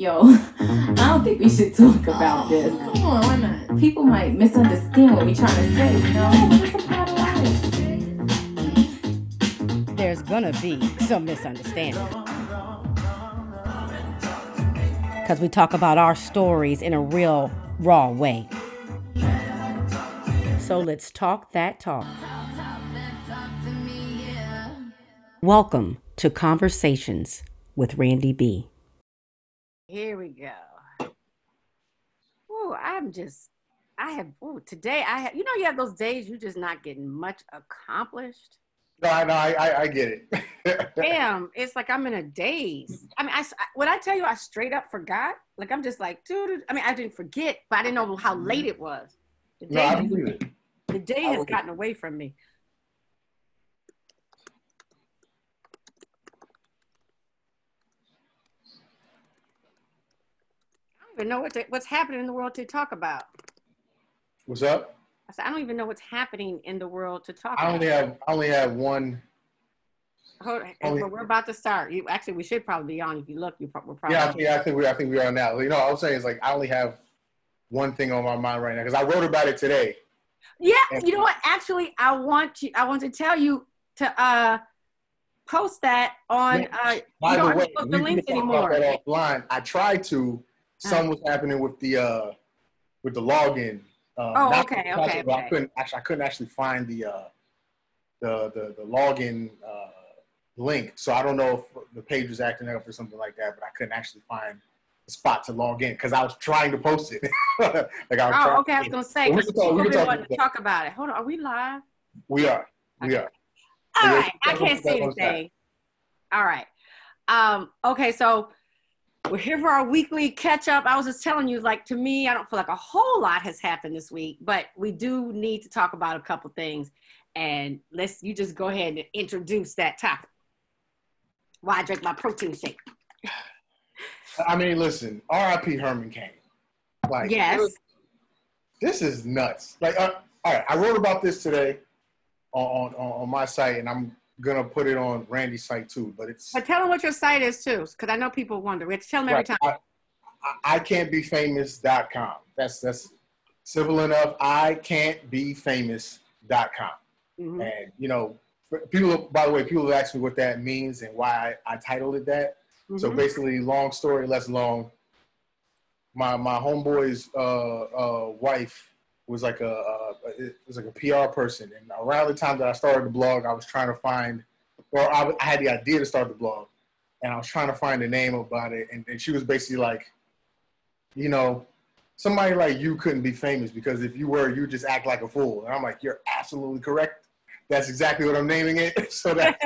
Yo, I don't think we mm-hmm. should talk about this. Come on, why not? People might misunderstand what we're trying to say, you know? It's a part of life. There's gonna be some misunderstanding. Because we talk about our stories in a real, raw way. So let's talk that talk. Welcome to Conversations with Randy B. Here we go. Oh, I'm just, I have, oh, today I have, you know, you have those days you're just not getting much accomplished. No, I know, I, I, I get it. Damn, it's like I'm in a daze. I mean, I, when I tell you I straight up forgot, like I'm just like, dude, I mean, I didn't forget, but I didn't know how late mm-hmm. it was. The no, day, I believe it. the day has gotten away from me. Even know what to, what's happening in the world to talk about. What's up? I said, I don't even know what's happening in the world to talk I about. only have I only have one. Hold, only- we're about to start. You actually, we should probably be on. If you look, you pro- we're probably. Yeah, I think, yeah, I think we I think we are now. You know, I was saying is like I only have one thing on my mind right now because I wrote about it today. Yeah, you know what? Actually, I want you. I want to tell you to uh post that on. Uh, you By don't the way, the links anymore. about offline. I tried to. Some was happening with the uh with the login. Uh, Oh, okay, okay, but I couldn't actually. I couldn't actually find the uh the the the login uh link. So I don't know if the page was acting up or something like that. But I couldn't actually find the spot to log in because I was trying to post it. like I was Oh, okay. I was gonna say we because can talk- we been talk about talk about it. Hold on, are we live? We are. We are. All right, I can't see that was that. anything. All right. Um, okay, so we're here for our weekly catch up. I was just telling you, like to me, I don't feel like a whole lot has happened this week, but we do need to talk about a couple things. And let's you just go ahead and introduce that topic. Why I drink my protein shake. I mean, listen. R.I.P. Herman Cain. Like, Yes. this is nuts. Like, uh, all right, I wrote about this today on, on on my site, and I'm gonna put it on Randy's site too. But it's But tell them what your site is too, because I know people wonder. We have to tell them every time. I, I, can't be famous.com. That's that's simple enough. I can't be famous.com. Mhm. And you know, people. By the way, people have asked me what that means and why I, I titled it that. So Mhm. basically, long story less long. My my homeboy's uh, uh, wife was like a, a it was like a PR person, and around the time that I started the blog, I was trying to find, or I, I had the idea to start the blog, and I was trying to find a name about it, and, and she was basically like, you know, somebody like you couldn't be famous because if you were, you just act like a fool, and I'm like, you're absolutely correct. That's exactly what I'm naming it. so that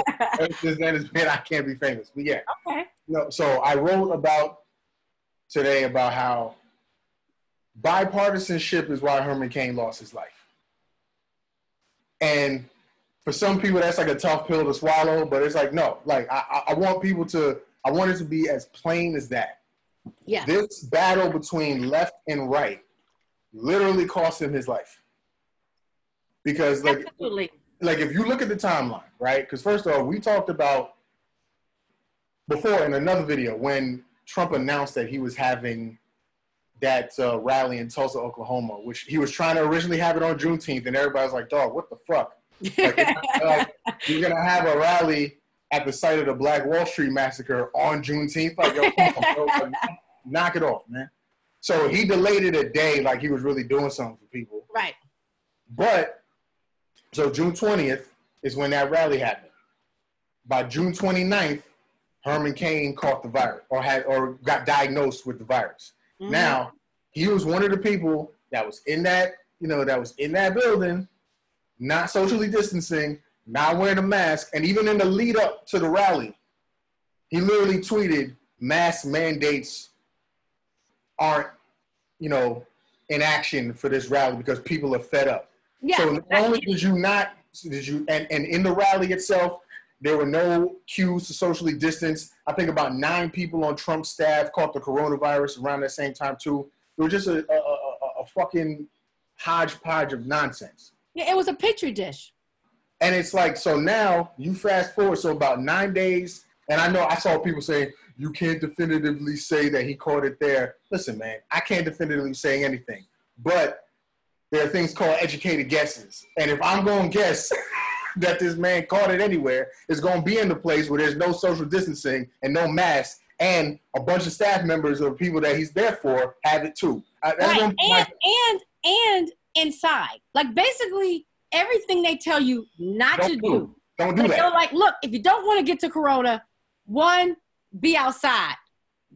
since then it's I can't be famous, but yeah. okay. No, so I wrote about today about how bipartisanship is why Herman Cain lost his life. And for some people, that's like a tough pill to swallow, but it's like, no, like I, I- want people to, I want it to be as plain as that. Yeah. This battle between left and right literally cost him his life. Because like Absolutely. like if you look at the timeline, right? Because first of all, we talked about before in another video when Trump announced that he was having that uh, rally in Tulsa, Oklahoma, which he was trying to originally have it on Juneteenth, and everybody was like, "Dog, what the fuck? Like, like, you're gonna have a rally at the site of the Black Wall Street massacre on Juneteenth? Like, yo, on, bro. Knock it off, man." So he delayed it a day, like he was really doing something for people. right. But so June 20th is when that rally happened. By June 29th, Herman Cain caught the virus or had or got diagnosed with the virus. Mhm. Now, he was one of the people that was in that, you know, that was in that building, not socially distancing, not wearing a mask, and even in the lead up to the rally, he literally tweeted mask mandates aren't, you know, in action for this rally because people are fed up. yeah. So not only did you not did you and, and in the rally itself, there were no cues to socially distance. I think about nine people on Trump's staff caught the coronavirus around that same time too. It was just a, a, a, a- fucking hodgepodge of nonsense. yeah, it was a petri dish. And it's like, so now you fast forward, so about nine days, and I know I saw people saying, you can't definitively say that he caught it there. Listen, man, I can't definitively say anything, but there are things called educated guesses. And if I'm going to guess that this man caught it anywhere, is going to be in the place where there's no social distancing and no mask, and a bunch of staff members or people that he's there for have it too. Right. And, and, and inside. Like basically everything they tell you not don't to do. do. Don't do Like, that. They're like, look, if you don't want to get to Corona, one, be outside.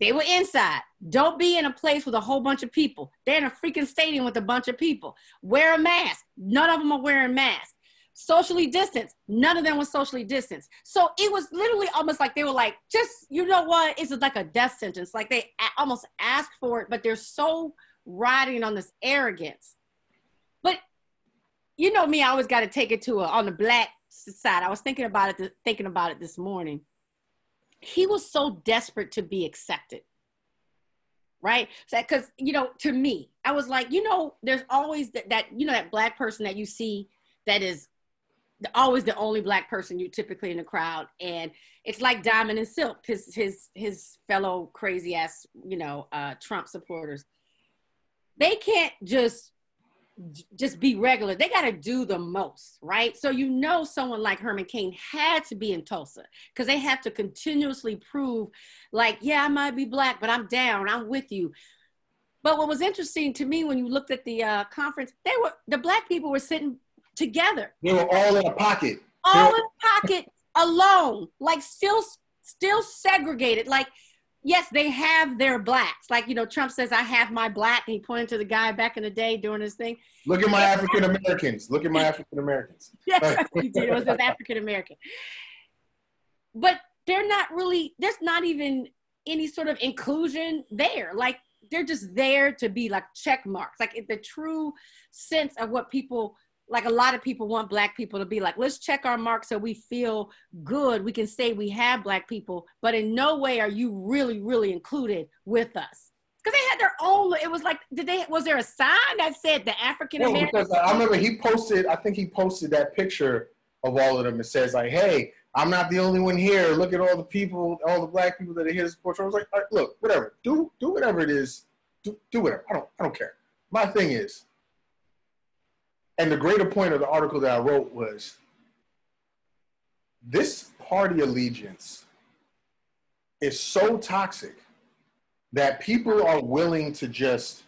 They were inside. Don't be in a place with a whole bunch of people. They're in a freaking stadium with a bunch of people. Wear a mask. None of them are wearing masks. Socially distanced. None of them was socially distanced. So it was literally almost like they were like, just, you know what? It's like a death sentence. Like they a- almost asked for it, but they're so riding on this arrogance. But you know me, I always got to take it to a, on the black side. I was thinking about it, th- thinking about it this morning. He was so desperate to be accepted, right? Because you know, to me, I was like, you know, there's always that, that you know that black person that you see that is always the only black person you typically in the crowd, and it's like Diamond and Silk, his his his fellow crazy ass, you know, uh, Trump supporters. They can't just just be regular. They got to do the most, right? So you know someone like Herman Cain had to be in Tulsa because they have to continuously prove like, yeah, I might be black, but I'm down. I'm with you. But what was interesting to me when you looked at the uh, conference, they were the black people were sitting together, They were all in a pocket. all in a pocket, alone, like still still segregated. Like, yes, they have their blacks. Like, you know, Trump says, I have my black. And he pointed to the guy back in the day doing his thing. Look at my African Americans. Look at my African Americans. Yeah, he did. It was just African American. But they're not really, there's not even any sort of inclusion there. Like they're just there to be like check marks. Like the true sense of what people like a lot of people want black people to be like, let's check our mark so we feel good. We can say we have black people, but in no way are you really, really included with us. Because they had their own, it was like, did they, was there a sign that said the African american No, because I remember he posted. I think he posted that picture of all of them. It says like, "Hey, I'm not the only one here. Look at all the people, all the black people that are here to support." you." I was like, right, "Look, whatever. Do do whatever it is. Do do whatever. I don't I don't care." My thing is, and the greater point of the article that I wrote was, this party allegiance is so toxic that people are willing to just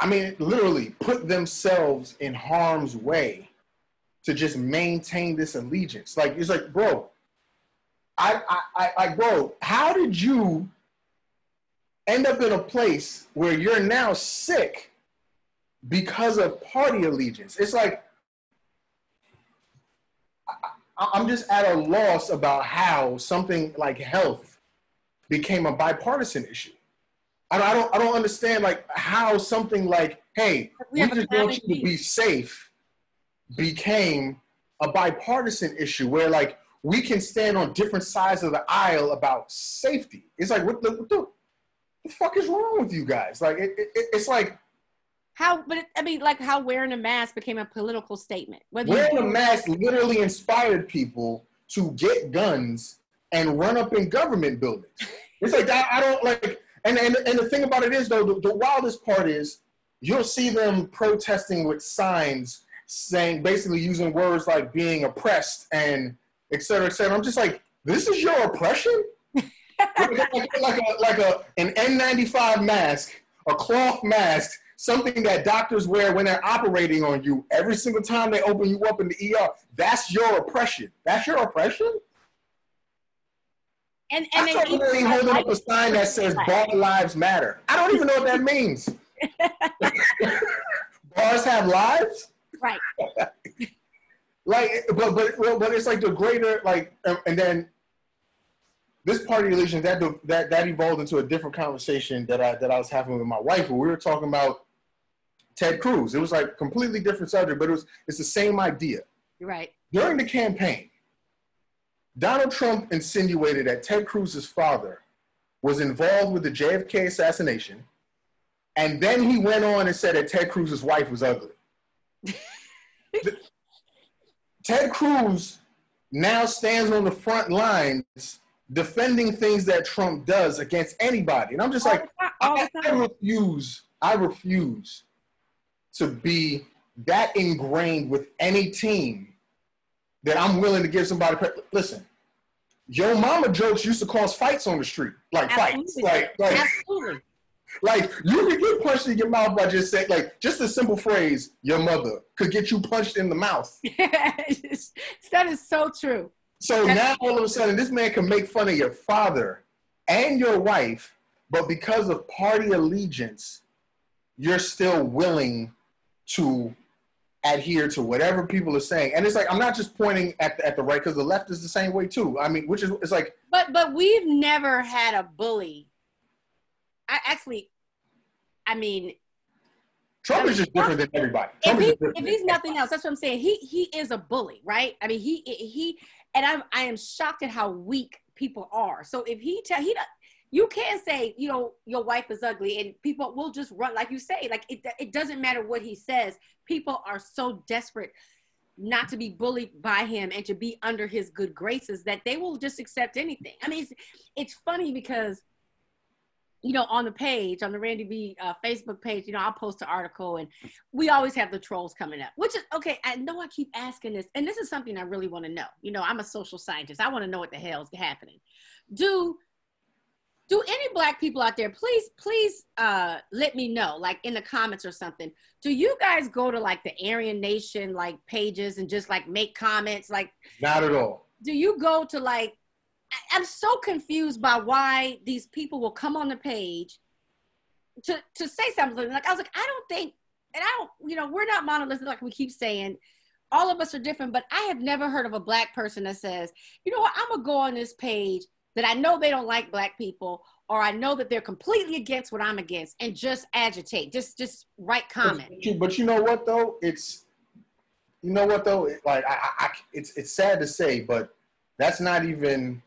I mean, literally put themselves in harm's way to just maintain this allegiance. Like it's like, bro, I, I, I, I, bro, how did you end up in a place where you're now sick because of party allegiance? It's like I, I'm just at a loss about how something like health became a bipartisan issue. I don't, I don't, I don't understand like how something like, hey, We we, just want you to be safe, became a bipartisan issue where like we can stand on different sides of the aisle about safety. It's like, what the, what the, the fuck is wrong with you guys? Like, it, it, it's like How, but it, I mean, like how wearing a mask became a political statement. Whether wearing a mask literally inspired people to get guns and run up in government buildings. It's like I, I don't like, and, and and the thing about it is though, the, the wildest part is you'll see them protesting with signs saying basically using words like being oppressed and et cetera, et cetera. I'm just like, this is your oppression? like, a like a an N95 mask, a cloth mask, something that doctors wear when they're operating on you every single time they open you up in the ER. That's your oppression. That's your oppression. and and I thought really holding up a sign that says "Bar Lives Matter." I don't even know what that means. Bars have lives. right. like but but but it's like the greater like and then this part party allegiance that that that evolved into a different conversation that I that I was having with my wife where we were talking about Ted Cruz. It was like completely different subject, but it was it's the same idea. Right. During the campaign, Donald Trump insinuated that Ted Cruz's father was involved with the JFK assassination, and then he went on and said that Ted Cruz's wife was ugly. Ted Cruz now stands on the front lines defending things that Trump does against anybody. And I'm just like, All the I, I refuse, I refuse to be that ingrained with any team that I'm willing to give somebody. Pre- Listen, your mama jokes used to cause fights on the street, like fights, like like Absolutely. like you could get punched in your mouth by just saying like just a simple phrase, your mother could get you punched in the mouth. that is so true. So now all of a sudden, this man can make fun of your father and your wife, but because of party allegiance, you're still willing to adhere to whatever people are saying. And it's like I'm not just pointing at the, at the right because the left is the same way too. I mean, which is it's like But but we've never had a bully. I actually, I mean, Trump is just different than everybody. if, Trump is he, if he's nothing else, that's what I'm saying. He he is a bully, right? I mean, he he and I'm I am shocked at how weak people are. So if he tell he, you can't say you know your wife is ugly, and people will just run like you say. Like it it doesn't matter what he says. People are so desperate not to be bullied by him and to be under his good graces that they will just accept anything. I mean, it's, it's funny because you know, on the page, on the Randy B uh, Facebook page, you know, I'll post an article and we always have the trolls coming up, which is okay. I know I keep asking this, and this is something I really want to know. You know, I'm a social scientist. I want to know what the hell's happening. Do do any black people out there please please uh let me know like in the comments or something. Do you guys go to like the aryan nation like pages and just like make comments? Like not at all. do you go to like I- i'm so confused by why these people will come on the page to to say something. Like i was like i don't think and i don't you know we're not monolithic like we keep saying. All of us are different but i have never heard of a black person that says you know what? I'm gonna go on this page that i know they don't like black people or i know that they're completely against what i'm against and just agitate just just write comment But you, but you know what though? It's you know what though? It- Like I, I, I- it's it's sad to say, but that's not even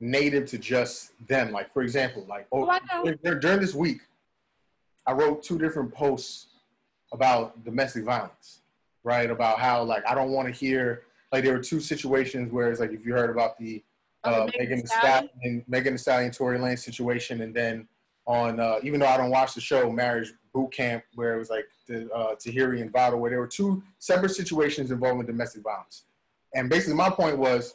native to just them. Like for example, like oh, Oh, I know. dur- during this week, I wrote two different posts about domestic violence, right? About how like I don't want to hear like there were two situations where it's like if you heard about the uh, the Megan Thee Thee Stallion? Stallion, Megan Thee Stallion, Tory Lanez situation, and then on uh, even though I don't watch the show Marriage Boot Camp, where it was like the uh, Tahiry and Vado, where there were two separate situations involving domestic violence, and basically my point was,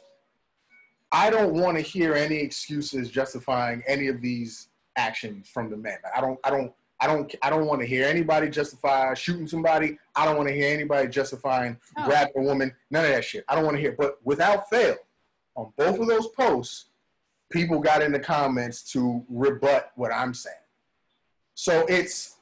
I don't want to hear any excuses justifying any of these actions from the men. I don't, I don't. I don't. I don't want to hear anybody justify shooting somebody. I don't want to hear anybody justifying Oh. grabbing a woman. None of that shit. I don't want to hear. But without fail, on both of those posts, people got in the comments to rebut what I'm saying. So it's,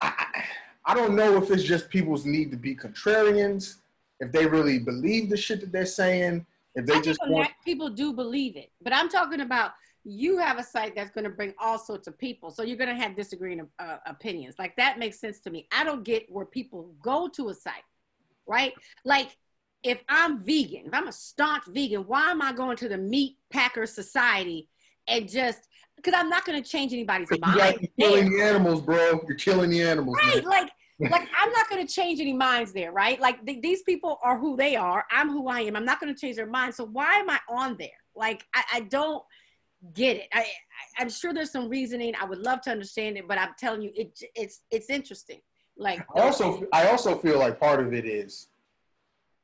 I, I don't know if it's just people's need to be contrarians, if they really believe the shit that they're saying, if they I just want. people do believe it, but I'm talking about you have a site that's going to bring all sorts of people, so you're going to have disagreeing uh, opinions. Like that makes sense to me. I don't get where people go to a site, right? Like if I'm vegan, if I'm a staunch vegan, why am I going to the Meat Packer Society and just because I'm not going to change anybody's mind? you're killing the animals, bro. You're killing the animals, Right, man. like like I'm not going to change any minds there, right? Like th- these people are who they are. I'm who I am. I'm not going to change their minds. So why am I on there? Like I, I don't get it. I, I I'm sure there's some reasoning. I would love to understand it, but I'm telling you, it it's it's interesting. Like also I also feel like part of it is,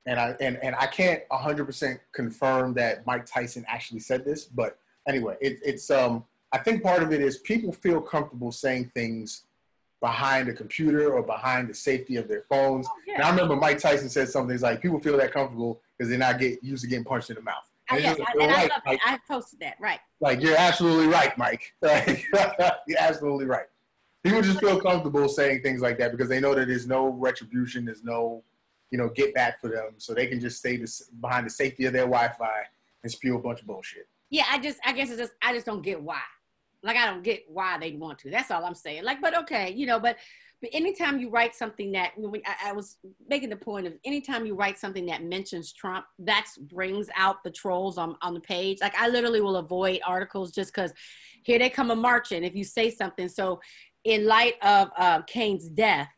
and I and, and I can't 100 percent confirm that Mike Tyson actually said this, but anyway, it, it's um I think part of it is people feel comfortable saying things behind a computer or behind the safety of their phones. Oh, yeah. And I remember Mike Tyson said something he's like people feel that comfortable because they're not get used to getting punched in the mouth. I, And yeah, I- and I right, love it. I posted that. Right. Like you're absolutely right, Mike. Like, you're absolutely right. People just feel comfortable saying things like that because they know that there's no retribution, there's no, you know, get back for them, so they can just stay this, behind the safety of their Wi-Fi and spew a bunch of bullshit. Yeah, I just I guess it's just I just don't get why. Like I don't get why they'd want to. That's all I'm saying. Like, but okay, you know, but but anytime you write something that I, I was making the point of anytime you write something that mentions Trump, that brings out the trolls on on the page. Like I literally will avoid articles just because here they come a marching if you say something. So in light of uh, Cain's death,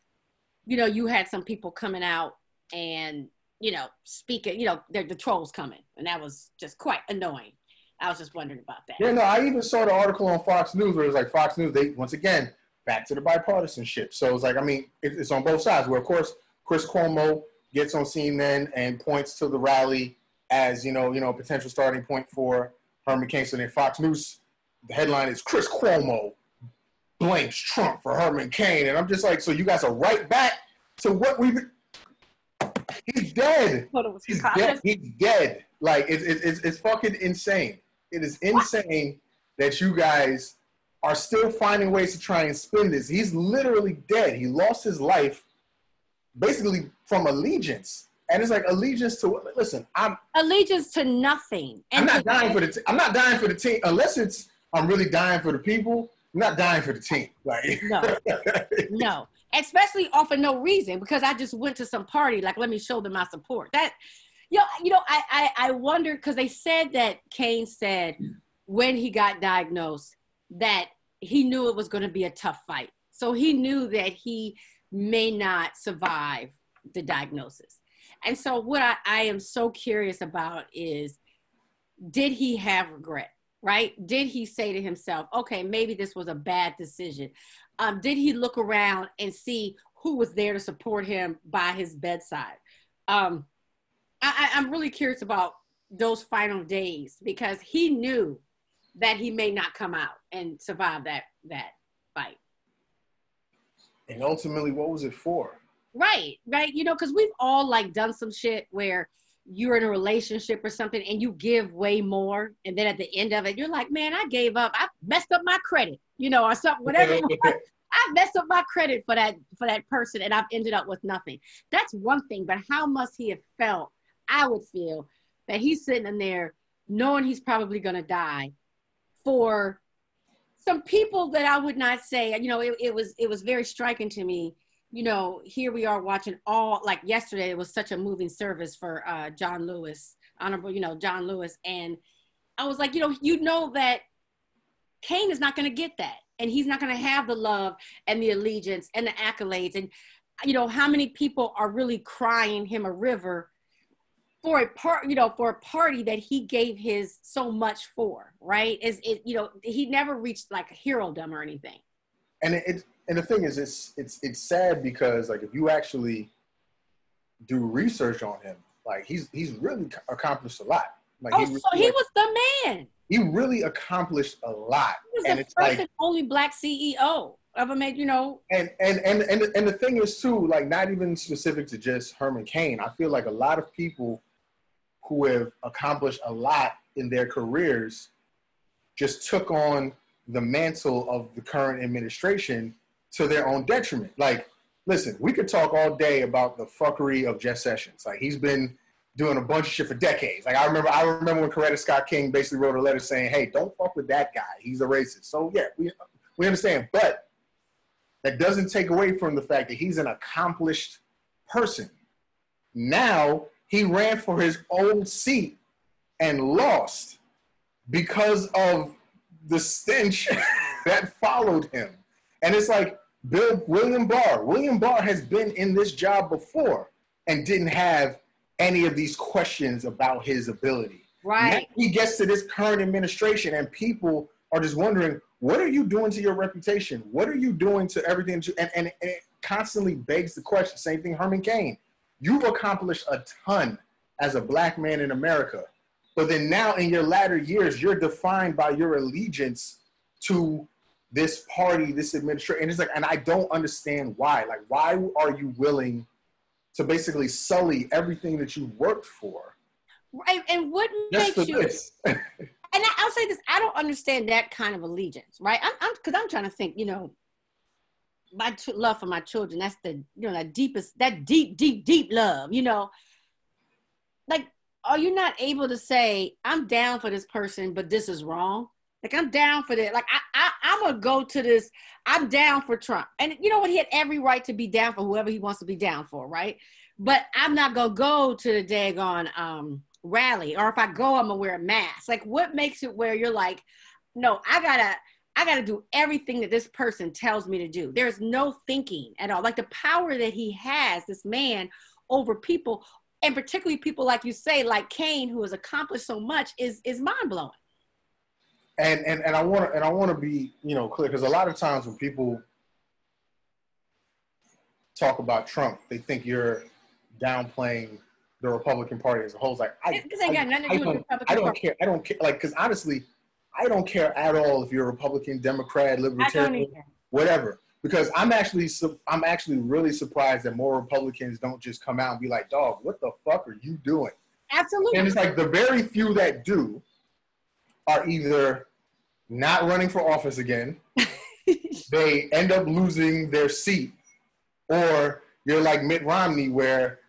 you know, you had some people coming out and you know speaking. You know, they're the trolls coming, and that was just quite annoying. I was just wondering about that. Yeah, no, I even saw the article on Fox News where it was like Fox News. They once again back to the bipartisanship. So it's like, I mean, it, it's on both sides. Where of course Chris Cuomo gets on CNN and points to the rally as you know, you know, potential starting point for Herman Cain. So then Fox News, the headline is Chris Cuomo blames Trump for Herman Cain, and I'm just like, so you guys are right back to what we've. He's dead. He's dead. He's dead. Like it's it's it's fucking insane. It is insane that you guys are still finding ways to try and spin this. He's literally dead. He lost his life basically from allegiance. And it's like allegiance to listen, I'm allegiance to nothing. And I'm not dying for the t- I'm not dying for the team unless it's I'm really dying for the people. I'm not dying for the team. Like no. no. Especially off of no reason because I just went to some party. Like, let me show them my support. That you know, you know, I I, I wonder because they said that Cain said when he got diagnosed that he knew it was going to be a tough fight. So he knew that he may not survive the diagnosis. And so, what I, I am so curious about is did he have regret? Right? Did he say to himself, okay, maybe this was a bad decision? Um, did he look around and see who was there to support him by his bedside? Um, I, I'm really curious about those final days because he knew that he may not come out and survive that that fight. And ultimately, what was it for? Right, right. You know, because we've all like done some shit where you're in a relationship or something and you give way more, and then at the end of it, you're like, man, I gave up. I messed up my credit, you know, or something, whatever. I messed up my credit for that for that person, and I've ended up with nothing. That's one thing, but how must he have felt? I would feel that he's sitting in there knowing he's probably gonna die for some people that I would not say, you know, it, it was it was very striking to me you know, here we are watching all like yesterday. It was such a moving service for uh, John Lewis, honorable, you know, John Lewis, and I was like, you know, you know that Cain is not going to get that, and he's not going to have the love and the allegiance and the accolades, and you know, how many people are really crying him a river for a part, you know, for a party that he gave his so much for, right? Is it, you know, he never reached like a hero dumb or anything. And it, and the thing is, it's it's it's sad because like if you actually do research on him, like he's he's really accomplished a lot. Like oh, he, so he was the man. He really accomplished a lot. He was and the it's first like, and only black CEO ever made, you know. And and and and and the thing is too, like not even specific to just Herman Cain. I feel like a lot of people who have accomplished a lot in their careers just took on the mantle of the current administration to their own detriment. Like, listen, we could talk all day about the fuckery of Jeff Sessions. Like, he's been doing a bunch of shit for decades. Like, I remember, I remember when Coretta Scott King basically wrote a letter saying, "Hey, don't fuck with that guy. He's a racist." So yeah, we we understand, but that doesn't take away from the fact that he's an accomplished person. Now he ran for his old seat and lost because of the stench that followed him. And it's like Bill William Barr. William Barr has been in this job before and didn't have any of these questions about his ability. Right. Now he gets to this current administration and people are just wondering, what are you doing to your reputation? What are you doing to everything? And, and, and it constantly begs the question. Same thing, Herman Cain. You've accomplished a ton as a black man in America. But then now in your latter years, you're defined by your allegiance to this party, this administration. And it's like, and I don't understand why. Like, why are you willing to basically sully everything that you worked for? Right. And what makes you and I'll say this, I don't understand that kind of allegiance, right? I'm, I'm cause I'm trying to think, you know, my t- love for my children, that's the, you know, that deepest, that deep, deep, deep love, you know, like, are you not able to say, I'm down for this person, but this is wrong? Like I'm down for that. Like I, I, I'm gonna go to this. I'm down for Trump, and you know what? He had every right to be down for whoever he wants to be down for, right? But I'm not gonna go to the daggone um, rally, or if I go, I'm gonna wear a mask. Like, what makes it where you're like, no, I gotta, I gotta do everything that this person tells me to do. There's no thinking at all. Like the power that he has, this man, over people, and particularly people like you say, like Cain, who has accomplished so much, is is mind blowing and and and I want to and I want to be you know clear because a lot of times when people talk about Trump, they think you're downplaying the Republican Party as a whole. It's like I, This ain't got nothing to I do with don't, Republican I don't Party. care. I don't care. Like because honestly, I don't care at all if you're a Republican, Democrat, Libertarian, whatever. Because I'm actually I'm actually really surprised that more Republicans don't just come out and be like, "Dog, what the fuck are you doing?" Absolutely. And it's like the very few that do are either not running for office again, they end up losing their seat, or you're like Mitt Romney, where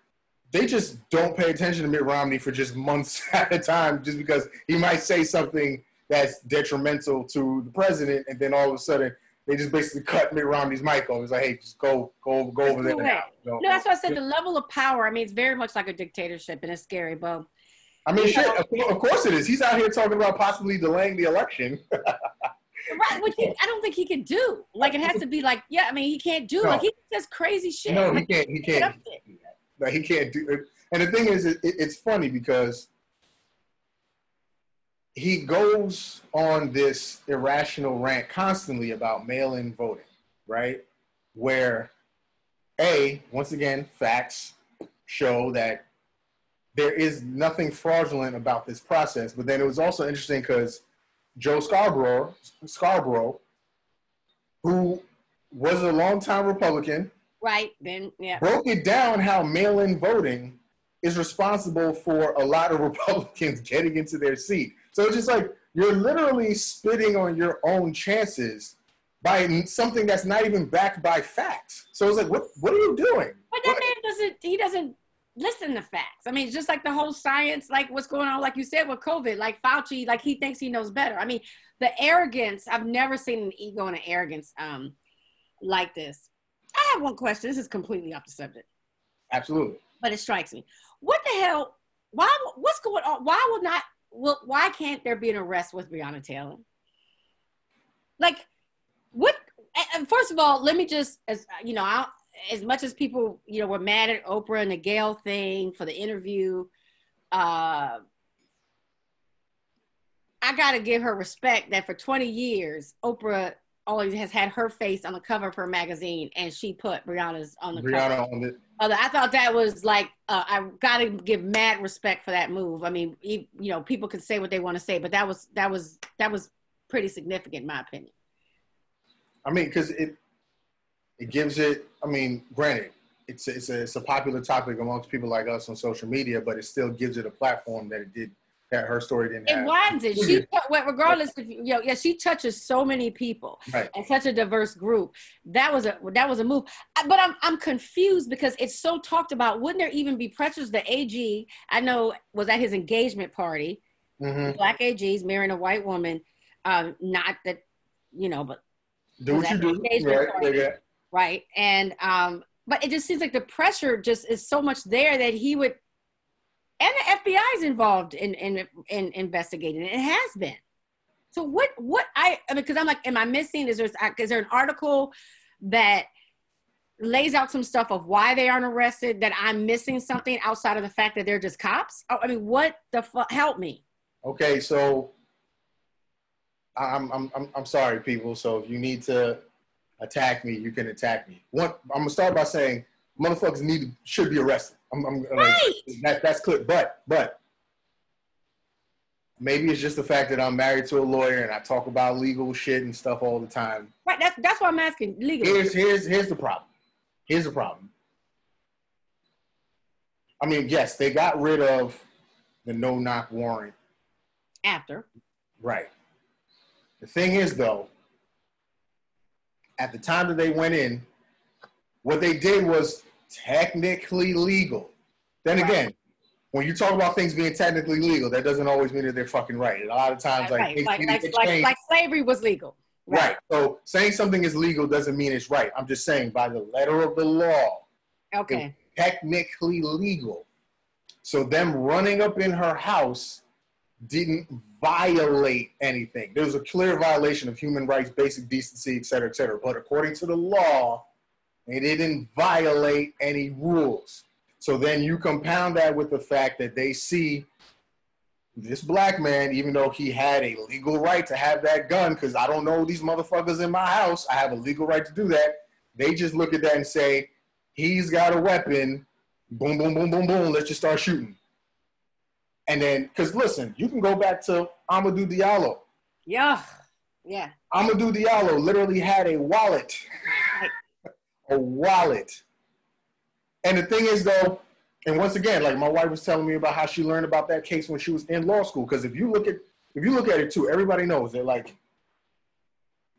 they just don't pay attention to Mitt Romney for just months at a time, just because he might say something that's detrimental to the president, and then all of a sudden they just basically cut Mitt Romney's mic off. It's like, hey, just go, go, go over there now. No, No, that's why I said the level of power. I mean, it's very much like a dictatorship, and it's scary, but I mean, you shit. know- Of of course it is. He's out here talking about possibly delaying the election. right, which he, I don't think he can do. Like, it has to be like, yeah, I mean, he can't do. No. Like, he says crazy shit. No, he can't. He can't. Like he can't do it. And the thing is, it, it- it's funny because he goes on this irrational rant constantly about mail-in voting, right? Where, a once again, facts show that there is nothing fraudulent about this process. But then it was also interesting because Joe Scarborough, Scarborough, who was a longtime Republican, Right, then, yeah. broke it down how mail-in voting is responsible for a lot of Republicans getting into their seat. So it's just like you're literally spitting on your own chances by something that's not even backed by facts. So it's like, what what are you doing? But that What- man doesn't. He doesn't listen to facts. I mean, just like the whole science, like what's going on, like you said with COVID, like Fauci, like he thinks he knows better. I mean, the arrogance. I've never seen an ego and an arrogance um like this. I have one question. This is completely off the subject, Absolutely. but it strikes me. What the hell? Why? What's going on? Why will not? Will why can't there be an arrest with Breonna Taylor? Like, what? and- First of all, let me just, as you know, I, as much as people, you know, were mad at Oprah and the Gayle thing for the interview, uh, I got to give her respect that for 20 years, Oprah always has had her face on the cover of her magazine, and she put Breonna's on the cover. Brianna on it. I thought that was like uh, I got to give mad respect for that move. I mean, you, you know, people can say what they want to say, but that was that was that was pretty significant, in my opinion. I mean, because it it gives it. I mean, granted, it's a, it's a it's a popular topic amongst people like us on social media, but it still gives it a platform that it did that her story didn't It have. widens it. She, well, regardless, of you know, yeah, she touches so many people Right. and such a diverse group. That was a that was a move. But I'm I'm confused because it's so talked about. Wouldn't there even be pressures? The AG, I know, was at his engagement party. hmm Black AGs marrying a white woman. Um, not that, you know, but Do what you do. Right. Right? And um but it just seems like the pressure just is so much there that he would and the fbi is involved in in, in investigating it. Has been. So what what i i mean because i'm like am i missing? Is there is there an article that lays out some stuff of why they aren't arrested that i'm missing something outside of the fact that they're just cops? Oh, i mean what the fuck help me. Okay, so I'm, I'm I'm I'm sorry, people. So if you need to attack me, you can attack me. One, I'm gonna start by saying motherfuckers need to, should be arrested. I'm, I'm like, Right. that, that's clear. But but maybe it's just the fact that I'm married to a lawyer and I talk about legal shit and stuff all the time. right that's that's why i'm asking legally Here's here's here's the problem. Here's the problem. I mean, yes, they got rid of the no knock warrant after Right. The thing is, though, at the time that they went in, what they did was technically legal. Then Right. again, when you talk about things being technically legal, that doesn't always mean that they're fucking right. A lot of times, like, right, like, like, like, like slavery was legal right. So saying something is legal doesn't mean it's right. I'm just saying by the letter of the law, okay technically legal. So them running up in her house didn't violate anything. There's a clear violation of human rights, basic decency, et cetera, et cetera. But according to the law, they didn't violate any rules. So then you compound that with the fact that they see this black man, even though he had a legal right to have that gun, because I don't know these motherfuckers in my house, I have a legal right to do that. They just look at that and say, he's got a weapon. Boom, boom, boom, boom, boom. Let's just start shooting. And then, because listen, you can go back to Amadou Diallo. Yeah. Yeah. Amadou Diallo literally had a wallet. a wallet. And the thing is, though, and once again, like my wife was telling me about how she learned about that case when she was in law school. Because if you look at if you look at it too, everybody knows that like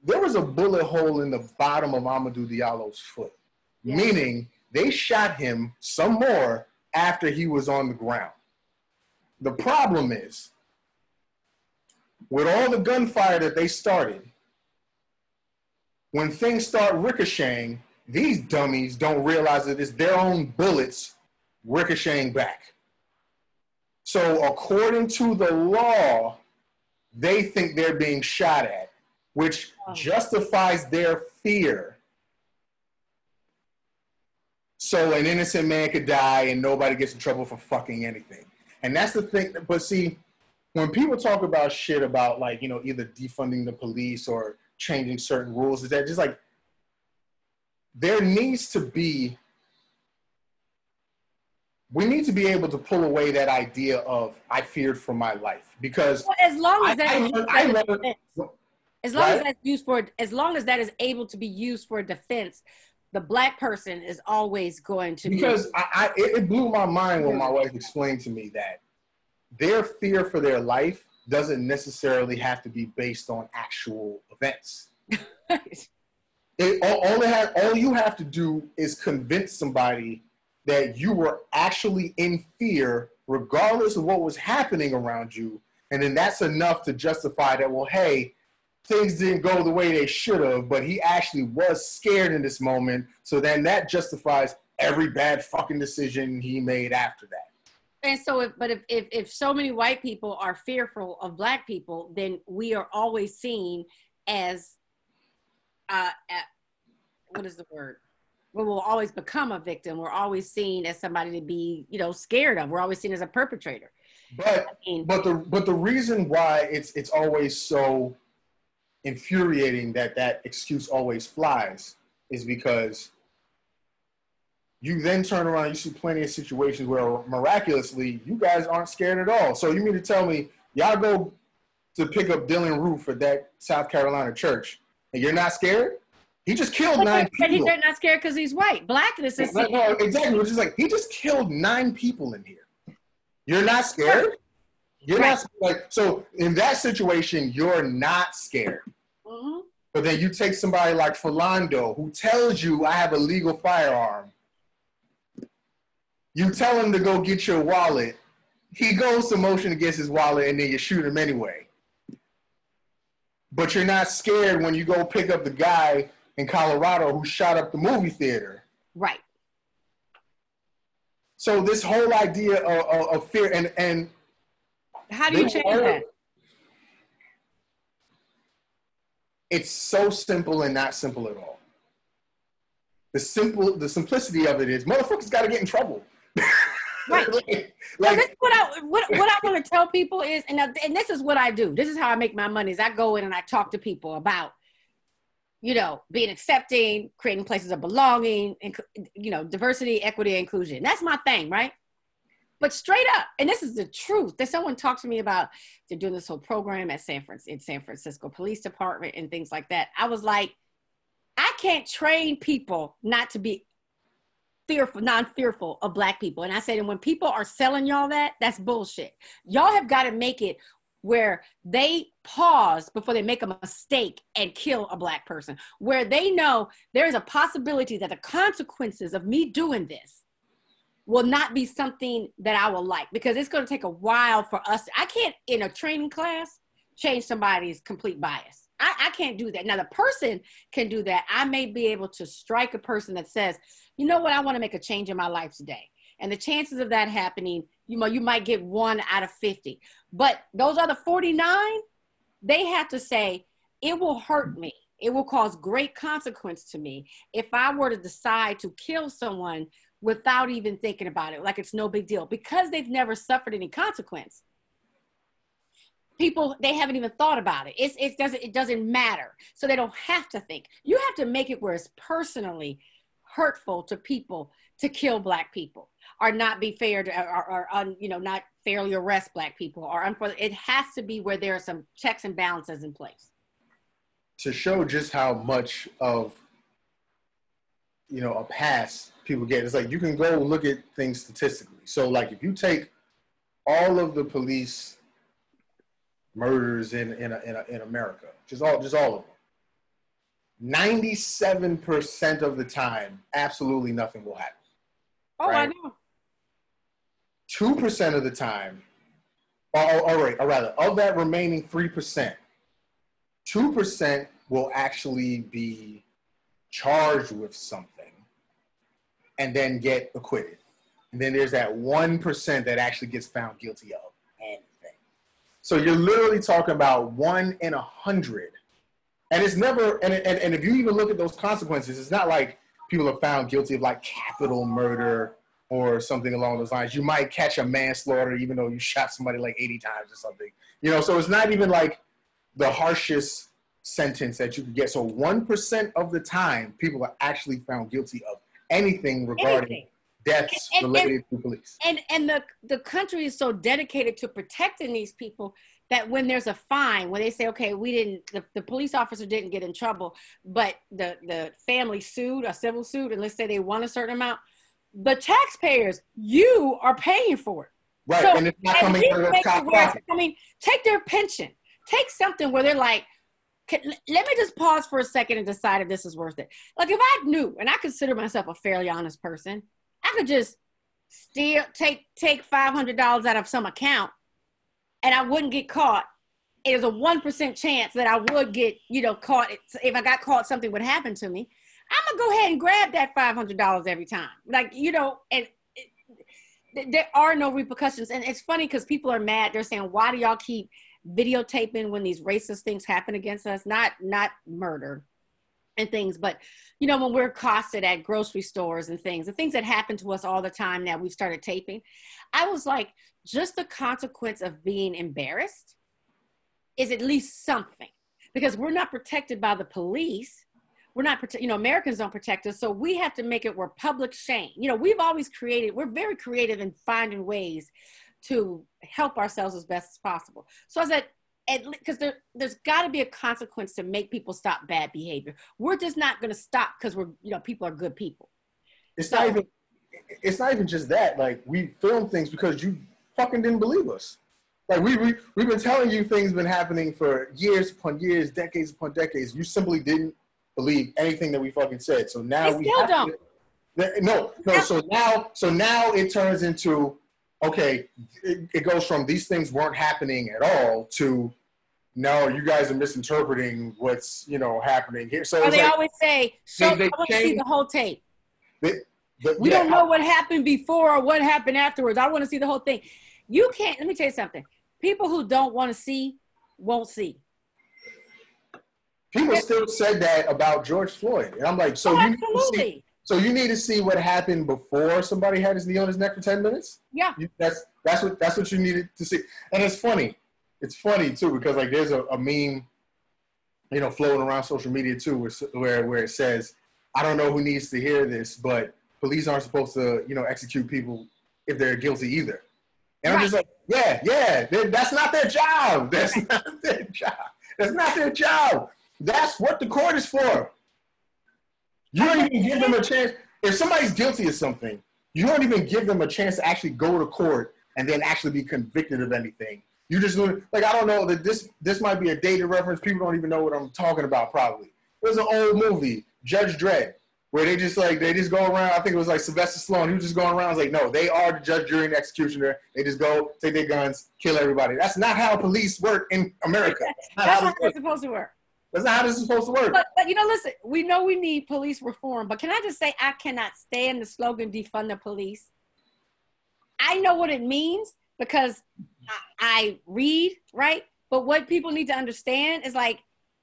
there was a bullet hole in the bottom of Amadou Diallo's foot, yeah. meaning they shot him some more after he was on the ground. The problem is, with all the gunfire that they started, when things start ricocheting, these dummies don't realize that it's their own bullets ricocheting back. So, according to the law, they think they're being shot at, which justifies their fear. So, an innocent man could die and nobody gets in trouble for fucking anything. And that's the thing. But see, when people talk about shit about like, you know, either defunding the police or changing certain rules, is that just like there needs to be we need to be able to pull away that idea of I feared for my life because well, as long as that I, I, I learned, as long right? as that's used for as long as that is able to be used for defense, the black person is always going to because be- I, it blew my mind when my wife explained to me that their fear for their life doesn't necessarily have to be based on actual events. it, all, all, have, all you have to do is convince somebody that you were actually in fear, regardless of what was happening around you. And then that's enough to justify that, well, hey, things didn't go the way they should have, but he actually was scared in this moment. So then that justifies every bad fucking decision he made after that. And so, if, but if, if, if so many white people are fearful of black people, then we are always seen as, uh, at, what is the word? we will always become a victim. We're always seen as somebody to be, you know, scared of. We're always seen as a perpetrator. But I mean, but the but the reason why it's it's always so infuriating that that excuse always flies is because you then turn around you see plenty of situations where miraculously you guys aren't scared at all. So you mean to tell me y'all go to pick up Dylann Roof at that South Carolina church and you're not scared? He just killed but nine people. He's not scared because he's white. Blackness is. No, no, exactly. Which is like he just killed nine people in here. You're not scared. You're right. not like so. In that situation, you're not scared. Mm-hmm. But then you take somebody like Philando, who tells you I have a legal firearm. You tell him to go get your wallet. He goes to motion against his wallet, and then you shoot him anyway. But you're not scared when you go pick up the guy in Colorado who shot up the movie theater. Right. So this whole idea of, of, of fear and and how do you change were, that? It's so simple and not simple at all. The simple, the simplicity of it is, motherfuckers got to get in trouble. Right. like, like this what I what, what I want to tell people is, and and this is what I do. This is how I make my money. Is I go in and I talk to people about you know, being accepting, creating places of belonging, and you know, diversity, equity, inclusion. That's my thing, right? But straight up, and this is the truth. That someone talked to me about they're doing this whole program at San Francisco in San Francisco Police Department and things like that. I was like, I can't train people not to be fearful, non-fearful of black people. And I said, and when people are selling y'all that, that's bullshit. Y'all have got to make it where they pause before they make a mistake and kill a black person, where they know there is a possibility that the consequences of me doing this will not be something that I will like because it's going to take a while for us. I can't, in a training class, change somebody's complete bias. I, I can't do that. Now, the person can do that. I may be able to strike a person that says, you know what, I want to make a change in my life today. And the chances of that happening you know, you might get one out of 50. But those other 49, they have to say, it will hurt me. It will cause great consequence to me if I were to decide to kill someone without even thinking about it, like it's no big deal, because they've never suffered any consequence. people they haven't even thought about it. It's it doesn't it doesn't matter. So they don't have to think. You have to make it where it's personally hurtful to people to kill black people or not be fair to or, or you know not fairly arrest black people or unfor- it has to be where there are some checks and balances in place. To show just how much of you know a pass people get it's like you can go look at things statistically. So like if you take all of the police murders in in, in, in america just all just all of them 97% of the time absolutely nothing will happen oh Right. i know two percent of the time, or, or, or, or rather, of that remaining three percent, two percent will actually be charged with something, and then get acquitted. And then there's that one percent that actually gets found guilty of anything. So you're literally talking about one in a hundred, and it's never. And, and and if you even look at those consequences, it's not like people are found guilty of like capital murder or something along those lines. You might catch a manslaughter even though you shot somebody like 80 times or something. You know, so it's not even like the harshest sentence that you could get. So 1% of the time, people are actually found guilty of anything regarding Anything. deaths And- and- related to police. and and the the country is so dedicated to protecting these people that when there's a fine when they say okay we didn't the, the police officer didn't get in trouble but the the family sued a civil suit and let's say they won a certain amount the taxpayers you are paying for it. Right, So, and it's not coming of the cop where pocket. coming. Take their pension. Take something where they're like can, let me just pause for a second and decide if this is worth it. Like if i knew and i consider myself a fairly honest person i could just steal take take $500 out of some account and i wouldn't get caught there's a 1% chance that i would get you know caught if i got caught something would happen to me i'm gonna go ahead and grab that $500 every time like you know and th- there are no repercussions. And it's funny because people are mad. They're saying, why do y'all keep videotaping when these racist things happen against us? Not not murder and things, but you know, when we're accosted at grocery stores and things, the things that happen to us all the time now we've started taping. I was like, just the consequence of being embarrassed is at least something. Because we're not protected by the police we're not prote- you know americans don't protect us so we have to make it where public shame you know we've always created we're very creative in finding ways to help ourselves as best as possible so i said because there, there's got to be a consequence to make people stop bad behavior we're just not going to stop because we're you know people are good people It's not even. It's not even just that. Like we film things because you fucking didn't believe us. Like we, we we've been telling you things been happening for years upon years, decades upon decades. You simply didn't believe anything that we fucking said. So now They we still have don't. To, no, no. So now, so now it turns into okay. It, it goes from these things weren't happening at all to no, you guys are misinterpreting what's you know happening here. So they like, always say "So they i want to see the whole tape they- but we yeah, don't know what happened before or what happened afterwards i want to see the whole thing you can't let me tell you something people who don't want to see won't see People still said that about George Floyd, and I'm like, so oh, you need to see, so you need to see what happened before somebody had his knee on his neck for ten minutes. yeah You, that's that's what that's what you needed to see, and it's funny. It's funny too because like there's a, a meme, you know, floating around social media too, where, where where it says, "I don't know who needs to hear this, but police aren't supposed to, you know, execute people if they're guilty either." And I'm just like, yeah, yeah, they- that's not their job. That's not their job. That's not their job. That's what the court is for. You don't even give them a chance. If somebody's guilty of something, you don't even give them a chance to actually go to court and then actually be convicted of anything. You just like I don't know that this this might be a dated reference. People don't even know what I'm talking about. Probably there's an old movie, Judge Dredd, where they just like they just go around. I think it was like Sylvester Stallone. He was just going around. I was like, no, they are the judge, jury, and executioner. They just go take their guns, kill everybody. That's not how police work in America. That's not that's how how this it's supposed to work That's not how this is supposed to work. but, but you know listen we know we need police reform but can i just say i cannot stand the slogan defund the police i know what it means because I, I read right but what people need to understand is like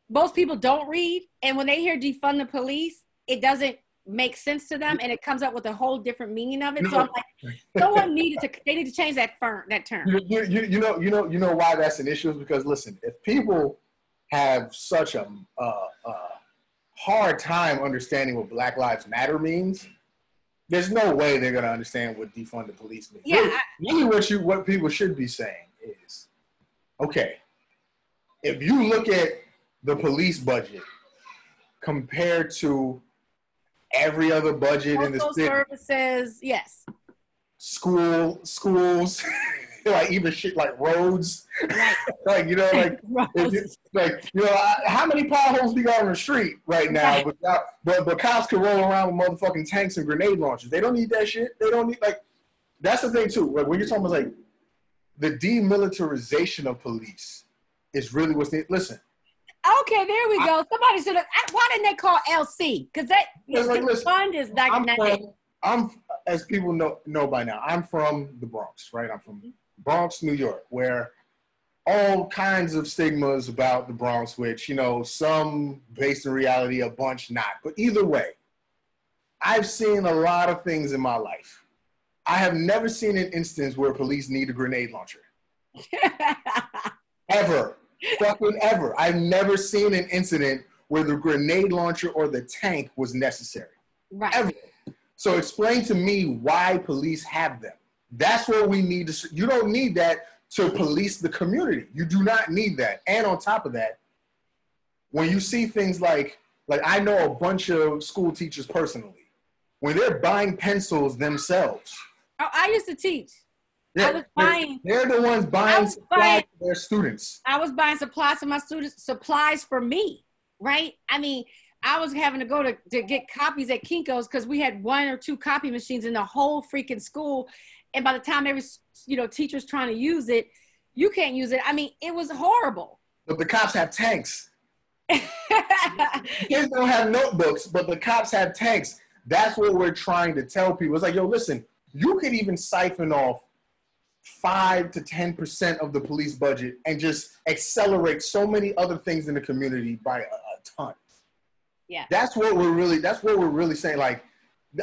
most people don't read and when they hear defund the police it doesn't make sense to them, and it comes up with a whole different meaning of it. So I'm like, someone needed to. They need to change that firm, that term. You, you, you, you know you know you know why that's an issue is because listen, if people have such a, a, a hard time understanding what Black Lives Matter means, there's no way they're gonna understand what defund the police means. Yeah, Really, I- really what you what people should be saying is, okay, if you look at the police budget compared to every other budget in the Postal city, services, yes, school schools, like even shit like roads, right. like you know, like you, like you know, I- how many potholes we got on the street right now? Right. But, uh, but but cops can roll around with motherfucking tanks and grenade launchers. They don't need that shit. They don't need like. That's the thing too. Like when you're talking about like the demilitarization of police is really what's needed. Listen, Okay, there we go. Somebody should have. Why didn't they call LC? Because that like, listen, fund is like I'm from, I'm as people know know by now. I'm from the Bronx, right? I'm from mm-hmm. Bronx, New York, where all kinds of stigmas about the Bronx, which you know some based in reality, a bunch not. But either way, I've seen a lot of things in my life. I have never seen an instance where police need a grenade launcher. Ever. Fucking ever. I've never seen an incident where the grenade launcher or the tank was necessary. right. Ever. So explain to me why police have them. That's what we need to. You don't need that to police the community. You do not need that. And on top of that, when you see things like, like I know a bunch of school teachers personally, when they're buying pencils themselves, Oh, I used to teach. I they're, was buying. they're the ones buying supplies buying- for their students. I was buying supplies for my students, supplies for me, right? I mean, I was having to go to, to get copies at Kinko's because we had one or two copy machines in the whole freaking school. And by the time every, you know, teacher's trying to use it, you can't use it. I mean, it was horrible. But the cops have tanks. Kids don't have notebooks, but the cops have tanks. That's what we're trying to tell people. It's like, yo, listen, you could even siphon off five to ten percent of the police budget and just accelerate so many other things in the community by a, a ton. Yeah. That's what we're really. That's what we're really saying. Like,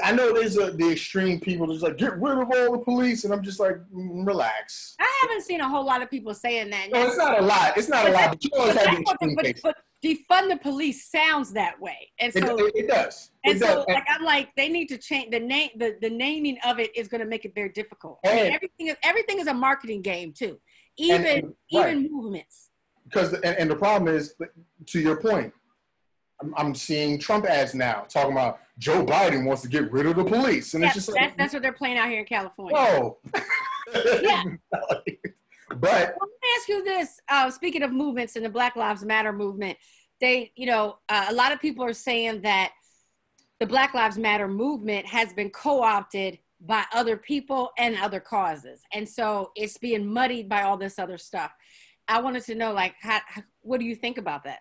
I know there's a, the extreme people that's like, get rid of all the police, and I'm just like, mm, relax. I haven't seen a whole lot of people saying that. No, it's not a lot. It's not a lot, but you always But have the that's what the- extreme but- but defund the police sounds that way. And so it, it does. It And does. so, like, I'm like, they need to change the name. The, the naming of it is going to make it very difficult. I mean, And- everything is everything is a marketing game too. Even And- right. even movements. because and, and the problem is to your point I'm, I'm seeing trump ads now talking about joe biden wants to get rid of the police and Yeah, it's just that's, like that's what they're playing out here in California. whoa Yeah. but Well, let me ask you this. Uh, speaking of movements and the Black Lives Matter movement, they, you know, uh, a lot of people are saying that the Black Lives Matter movement has been co-opted by other people and other causes, and so it's being muddied by all this other stuff. I wanted to know, like, how, what do you think about that?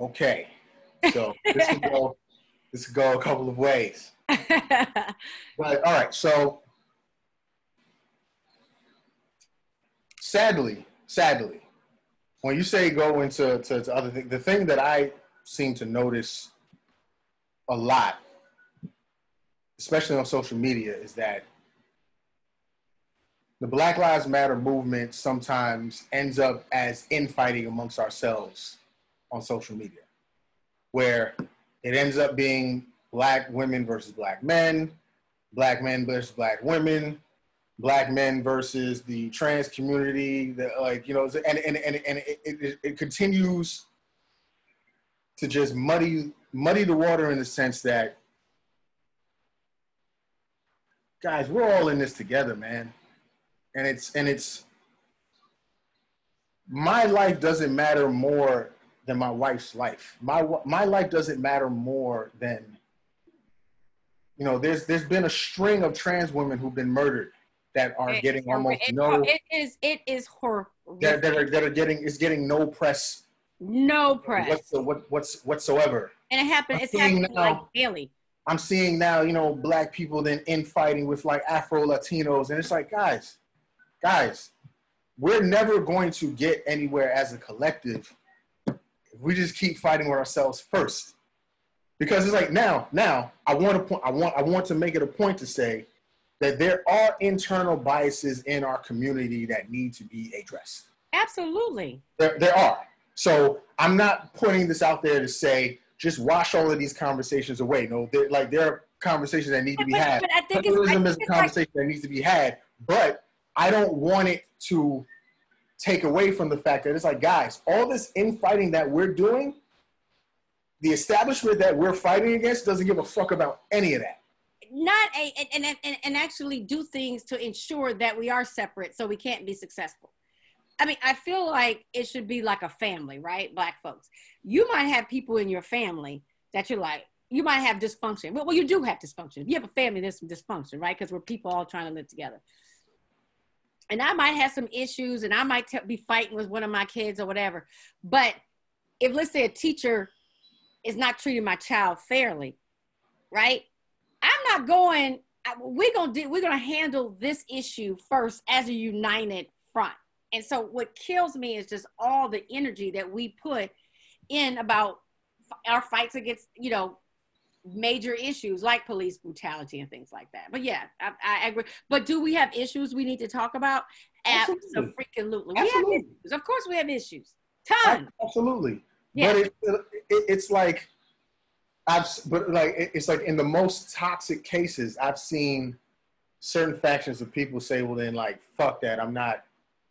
okay so this could go this could go a couple of ways but all right so sadly sadly. When you say go into to, to other things the thing that i seem to notice a lot especially on social media is that the black lives matter movement sometimes ends up as infighting amongst ourselves on social media where it ends up being black women versus black men black men versus black women black men versus the trans community, that like you know, and and and, and it, it, it continues to just muddy muddy the water in the sense that guys, we're all in this together, man, and it's and it's my life doesn't matter more than my wife's life. My my life doesn't matter more than you know. There's there's been a string of trans women who've been murdered that are It- getting almost it, no It is. It is horrific. that, that are that are getting is getting no press no press, what's the, what, what's whatsoever. and it happened. I'm It's happening now- like daily. I'm seeing now, you know, black people then infighting with like Afro Latinos, and it's like, guys, guys, we're never going to get anywhere as a collective we just keep fighting with ourselves first. Because it's like now, now I want to point, I want, I want to make it a point to say that there are internal biases in our community that need to be addressed. Absolutely. There, there are. So I'm not putting this out there to say just wash all of these conversations away. No, they're like there are conversations that need to be But- had. but I think it's- I Feminism think is a it's like- conversation that needs to be had, but I don't want it to take away from the fact that it's like, guys, all this infighting that we're doing, the establishment that we're fighting against doesn't give a fuck about any of that. Not a and, and, and, actually do things to ensure that we are separate so we can't be successful. I mean, I feel like it should be like a family, right? Black folks. You might have people in your family that you're like, you might have dysfunction. Well, well you do have dysfunction. You have a family, there's some dysfunction, right? Because we're people all trying to live together. And I might have some issues and I might t- be fighting with one of my kids or whatever. But if, let's say, a teacher is not treating my child fairly, right? I'm not going. We're gonna do. We're gonna handle this issue first as a united front. And so, what kills me is just all the energy that we put in about our fights against, you know, major issues like police brutality and things like that. But yeah, I, I agree. But do we have issues we need to talk about? Absolutely. Absolutely. We Absolutely. have issues. Of course, we have issues. Ton. Absolutely. Yeah. But it, it, it's like I've but like it's like in the most toxic cases I've seen certain factions of people say, well then like fuck that. I'm not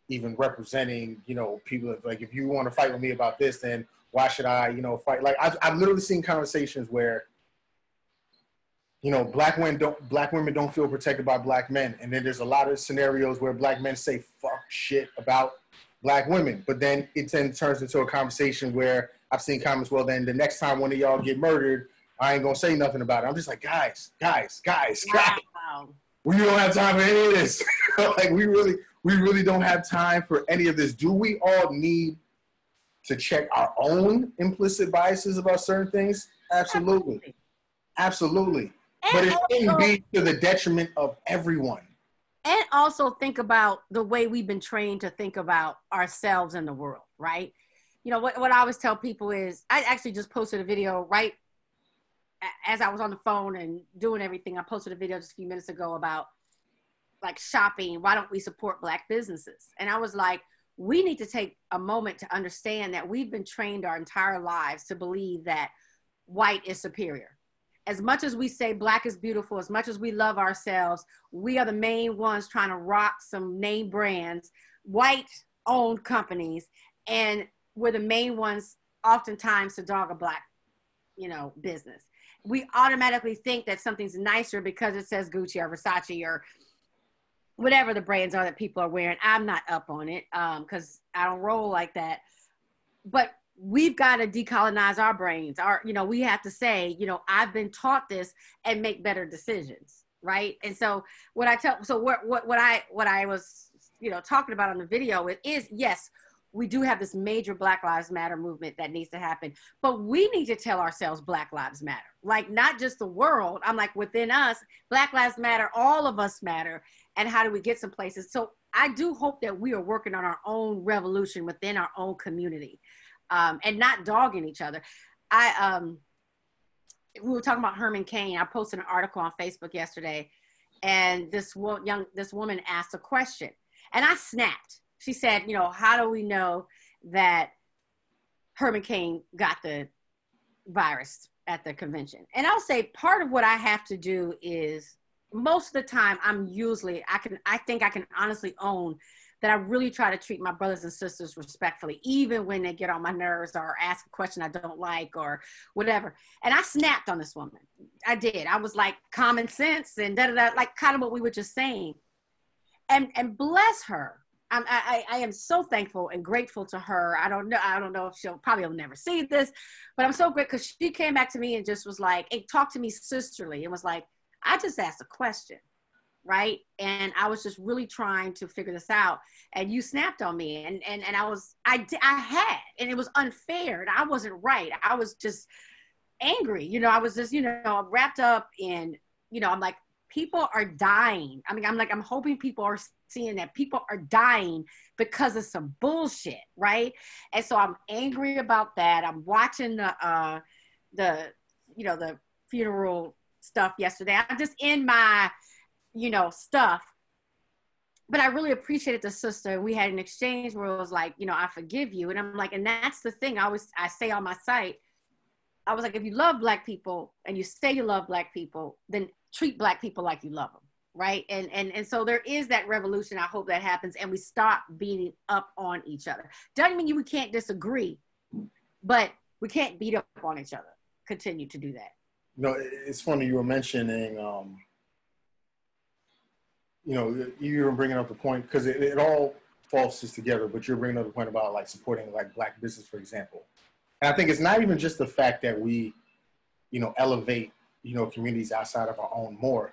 even representing you know people like if you want to fight with me about this then why should I you know fight? Like I've I've literally seen conversations where you know black women don't black women don't feel protected by black men. And then there's a lot of scenarios where black men say fuck shit about black women. But then it then turns into a conversation where I've seen comments, well, then the next time one of y'all get murdered, I ain't gonna say nothing about it. I'm just like, guys, guys, guys, guys, Wow. we don't have time for any of this. like we really, we really don't have time for any of this. Do we all need to check our own implicit biases about certain things? Absolutely. Absolutely. But it shouldn't be to the detriment of everyone. and also think about the way we've been trained to think about ourselves and the world, right? You know, what, what I always tell people is I actually just posted a video right as I was on the phone and doing everything. I posted a video just a few minutes ago about like shopping. Why don't we support Black businesses? And I was like, we need to take a moment to understand that we've been trained our entire lives to believe that white is superior. As much as we say black is beautiful, as much as we love ourselves, we are the main ones trying to rock some name brands, white owned companies, and we're the main ones oftentimes to dog a black, you know, business. We automatically think that something's nicer because it says Gucci or Versace or whatever the brands are that people are wearing. I'm not up on it um, because I don't roll like that. But we've got to decolonize our brains. Our, you know, we have to say, you know, I've been taught this and make better decisions, right? And so what I tell, so what what what I what I was, you know, talking about on the video is, is yes, we do have this major Black Lives Matter movement that needs to happen, but we need to tell ourselves Black Lives Matter. Like not just the world. I'm like within us, Black Lives Matter. All of us matter. And how do we get some places? So I do hope that we are working on our own revolution within our own community, um, and not dogging each other. I um, we were talking about Herman Cain. I posted an article on Facebook yesterday, and this wo- young this woman asked a question, and I snapped. She said, "You know, how do we know that Herman Cain got the virus at the convention?" And I'll say part of what I have to do is most of the time I'm usually I can I think I can honestly own that I really try to treat my brothers and sisters respectfully, even when they get on my nerves or ask a question I don't like or whatever. And I snapped on this woman. I did. I was like common sense and da da da, like kind of what we were just saying. And and bless her. I'm, I, I am so thankful and grateful to her. I don't know. I don't know if she'll probably will never see this, but I'm so grateful because she came back to me and just was like, it talked to me sisterly and was like, I just asked a question, right? And I was just really trying to figure this out. And you snapped on me, and and and I was I I had, and it was unfair, and I wasn't right. I was just angry, you know. I was just you know wrapped up in you know. I'm like people are dying. I mean, I'm like I'm hoping people are seeing that people are dying because of some bullshit, right? And so I'm angry about that. I'm watching the uh the you know the funeral stuff yesterday. I'm just in my you know stuff. But I really appreciated the sister. We had an exchange where it was like, you know, I forgive you. And I'm like, and that's the thing I always I say on my site. I was like, if you love black people and you say you love black people, then treat black people like you love them right and and and so there is that revolution i hope that happens and we stop beating up on each other doesn't mean you we can't disagree but we can't beat up on each other continue to do that No, it's funny you were mentioning, um, you know, you were bringing up the point because it, it all falls together. But you're bringing up the point about like supporting like black business, for example. And I think it's not even just the fact that we, you know, elevate you know communities outside of our own more.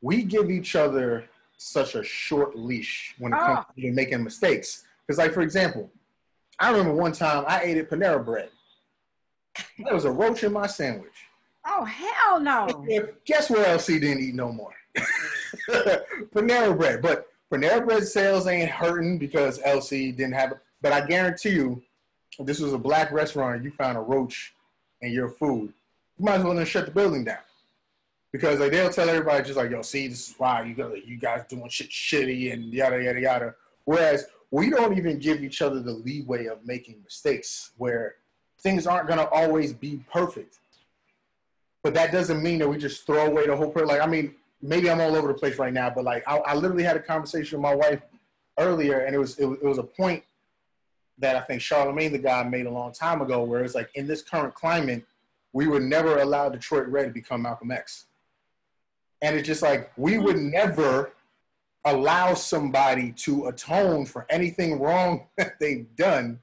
We give each other such a short leash when it comes Ah. to making mistakes. Because, like for example, I remember one time I ate at Panera Bread. There was a roach in my sandwich. oh hell no Guess where LC didn't eat no more? Panera Bread. But Panera Bread sales ain't hurting because LC didn't have it. But I guarantee you, this was a black restaurant you found a roach in your food, you might as well just shut the building down. Because like they'll tell everybody just like, yo, see, this is why you guys, you guys doing shit shitty and yada yada yada. Whereas we don't even give each other the leeway of making mistakes where things aren't gonna always be perfect but that doesn't mean that we just throw away the whole. Per- like, I mean, maybe I'm all over the place right now, but like, I, I literally had a conversation with my wife earlier, and it was, it was it was a point that I think Charlamagne the guy made a long time ago, where it's like in this current climate, we would never allow Detroit Red to become Malcolm X, and it's just like we mm-hmm. would never allow somebody to atone for anything wrong that they've done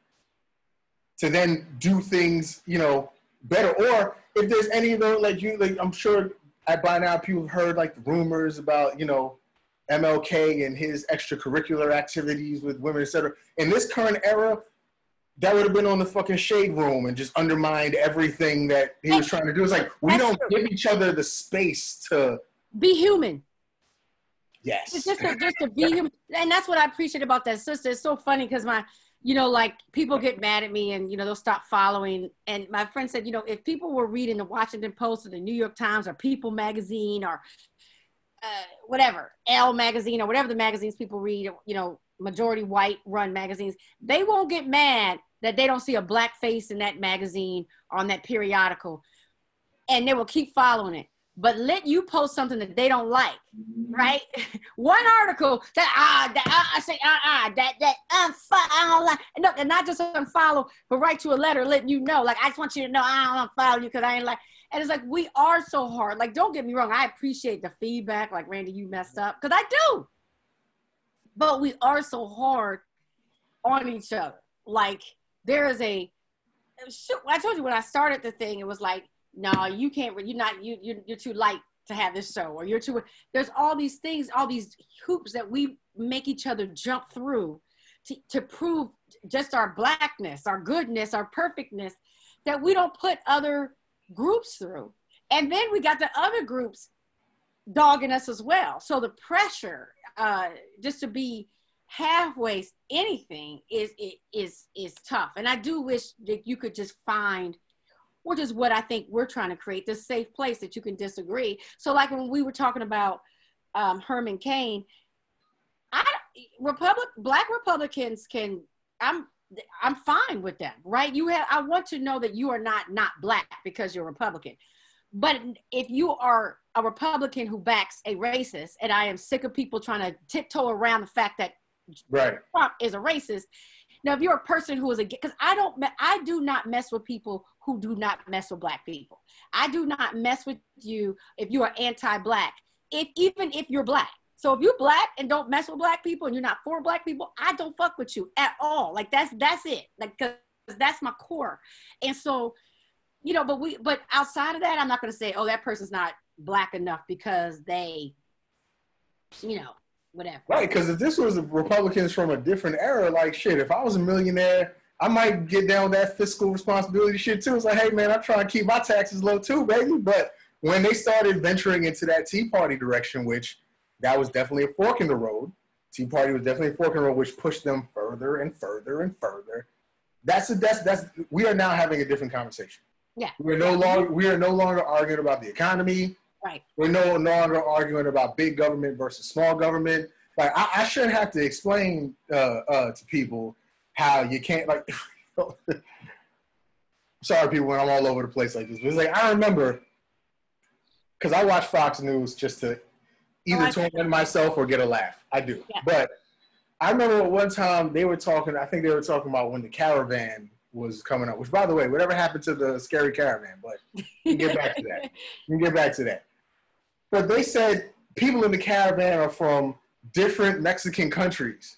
to then do things, you know, better. Or if there's any of those, like you, like I'm sure I, by now people have heard like rumors about, you know, MLK and his extracurricular activities with women, etc. In this current era, that would have been on the fucking shade room and just undermined everything that he was trying to do. It's like we That's don't true. give each other the space to be human yes. It's just to, just to be human. And that's what I appreciate about that sister. It's so funny because my, you know, like people get mad at me and, you know, they'll stop following. And my friend said, you know, if people were reading the Washington Post or the New York Times or People magazine or uh, whatever, Elle magazine or whatever the magazines people read, you know, majority white run magazines, they won't get mad that they don't see a black face in that magazine or on that periodical. And they will keep following it. But let you post something that they don't like right? One article that ah that ah, I say ah ah that that unfollow I don't like. No and not just unfollow but write you a letter letting you know. Like I just want you to know I don't unfollow you because I ain't like and it's like we are so hard. Like don't get me wrong I appreciate the feedback. Like Randy you messed up. Because I do. But we are so hard on each other. Like there is a I told you when I started the thing it was like no you can't you're not you you're, you're too light to have this show or you're too there's all these things all these hoops that we make each other jump through to, to prove just our blackness our goodness our perfectness that we don't put other groups through. And then we got the other groups dogging us as well. So the pressure uh, just to be halfway anything is is is tough and i do wish that you could just find which is what I think we're trying to create this safe place that you can disagree. So, like when we were talking about um, Herman Cain, I Republic Black Republicans can I'm I'm fine with them, right? You have I want to know that you are not not black because you're Republican. But if you are a Republican who backs a racist, and I am sick of people trying to tiptoe around the fact that right. Trump is a racist. Now, if you're a person who is a because I don't I do not mess with people who do not mess with black people. I do not mess with you if you are anti-black. If even if you're black. So if you're black and don't mess with black people and you're not for black people, I don't fuck with you at all. Like that's that's it. Like cause that's my core. And so, you know, but we but outside of that, I'm not gonna say, oh, that person's not black enough because they, you know, whatever. Right, because if this was Republicans from a different era, like shit, if I was a millionaire, I might get down with that fiscal responsibility shit too. It's like, hey man, I'm trying to keep my taxes low too, baby. But when they started venturing into that Tea Party direction, which that was definitely a fork in the road Tea Party was definitely a fork in the road, which pushed them further and further and further. That's a, that's that's we are now having a different conversation. Yeah. We're no longer we are no longer arguing about the economy. Right. We're no longer arguing about big government versus small government. Like I, I shouldn't have to explain uh, uh, to people how you can't like. sorry, people, when I'm all over the place like this. But it's like I remember because I watch Fox News just to either Oh, torment myself or get a laugh. I do. Yeah. But I remember one time they were talking. I think they were talking about when the caravan was coming up. Which, by the way, whatever happened to the scary caravan? But we can get back to that. We can get back to that. But they said people in the caravan are from different Mexican countries.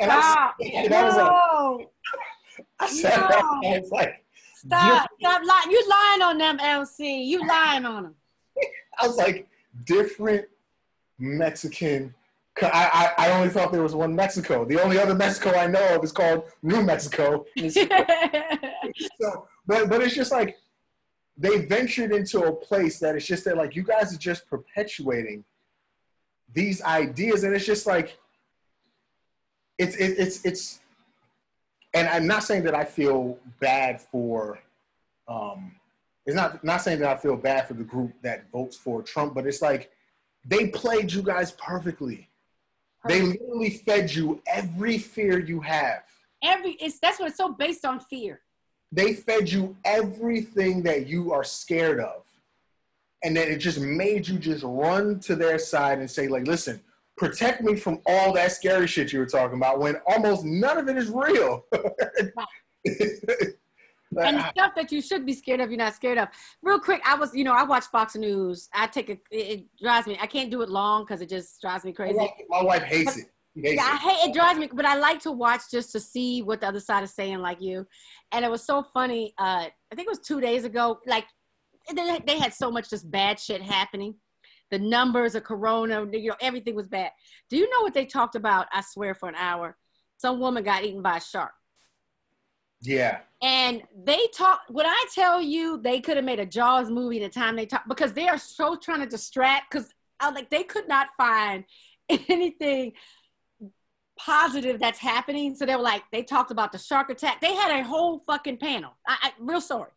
And I, Stop. and I was like, No. I said, No. I was like, Stop. Stop lying. You lying on them, LC. You lying on them. I was like, different Mexican. I, I, I only thought there was one Mexico. The only other Mexico I know of is called New Mexico. so, but but it's just like they ventured into a place that it's just that like you guys are just perpetuating these ideas, and it's just like it's it, it's it's. And I'm not saying that I feel bad for. Um, it's not not saying that I feel bad for the group that votes for Trump, but it's like they played you guys perfectly. They literally fed you every fear you have. Every it's that's what it's so based on fear. They fed you everything that you are scared of. And then it just made you just run to their side and say, like, listen, protect me from all that scary shit you were talking about when almost none of it is real. Like, and stuff that you should be scared of, you're not scared of. Real quick, I was, you know, I watch Fox News. I take a, it, it drives me. I can't do it long because it just drives me my crazy. wife- my wife hates it. Hates Yeah, I hate it drives me, but I like to watch just to see what the other side is saying, like you. And it was so funny. Uh, I think it was two days ago. Like they, they had so much just bad shit happening. The numbers of Corona, you know, everything was bad. Do you know what they talked about? I swear for an hour, some woman got eaten by a shark. Yeah. And they talk. When I tell you, they could have made a Jaws movie the time they talk because they are so trying to distract. Because I like they could not find anything positive that's happening. So they were like, they talked about the shark attack. They had a whole fucking panel. I, I real sorry.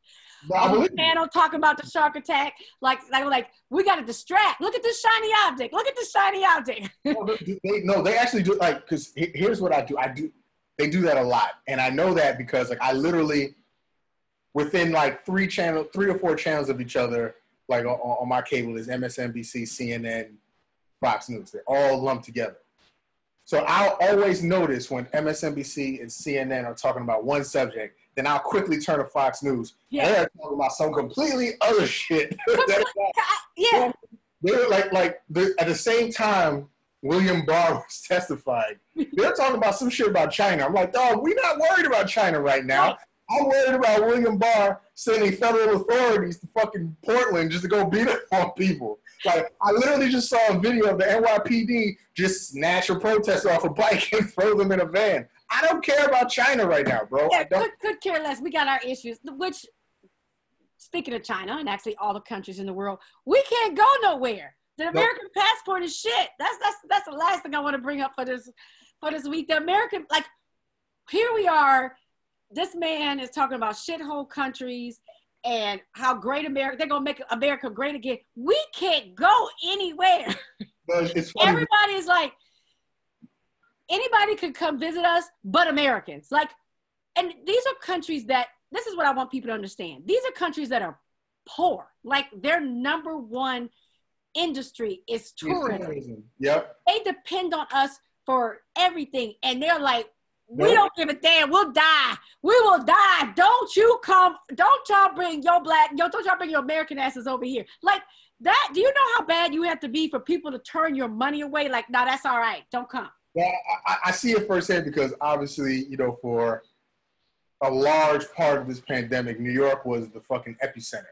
But I A whole believe you. panel talking about the shark attack. Like they were like, we got to distract. Look at this shiny object. Look at this shiny object. no, they, they- no, they actually do like because here's what I do. I do they do that a lot, and I know that because like I literally within like three channel, three or four channels of each other, like on, on my cable is MSNBC, CNN, Fox News. They're all lumped together. So I'll always notice when MSNBC and CNN are talking about one subject, then I'll quickly turn to Fox News. Yeah. They're talking about some completely other shit. Yeah. they were like like at the same time William Barr was testifying. They're talking about some shit about China. I'm like, dog, we're not worried about China right now. I'm worried about William Barr sending federal authorities to fucking Portland just to go beat up on people. Like, I literally just saw a video of the NYPD just snatch a protester off a bike and throw them in a van. I don't care about China right now, bro. I Yeah, don't. could, could care less. We got our issues. Which, speaking of China and actually all the countries in the world, we can't go nowhere. The American passport is shit. That's that's that's the last thing I want to bring up for this for this week. The American like here we are. This man is talking about shithole countries and how great America. They're gonna make America great again. We can't go anywhere. But it's funny. Everybody is like, anybody could come visit us, but Americans. Like, and these are countries that, this is what I want people to understand. These are countries that are poor. Like, their number one industry is tourism. Yep. They depend on us for everything. And they're like, we don't give a damn. We'll die. We will die. Don't you come. Don't y'all bring your black. Yo, don't y'all bring your American asses over here. Like that. Do you know how bad you have to be for people to turn your money away? Like, no, that's all right. Don't come. Well, I, I- I see it firsthand because obviously, you know, for a large part of this pandemic, New York was the fucking epicenter,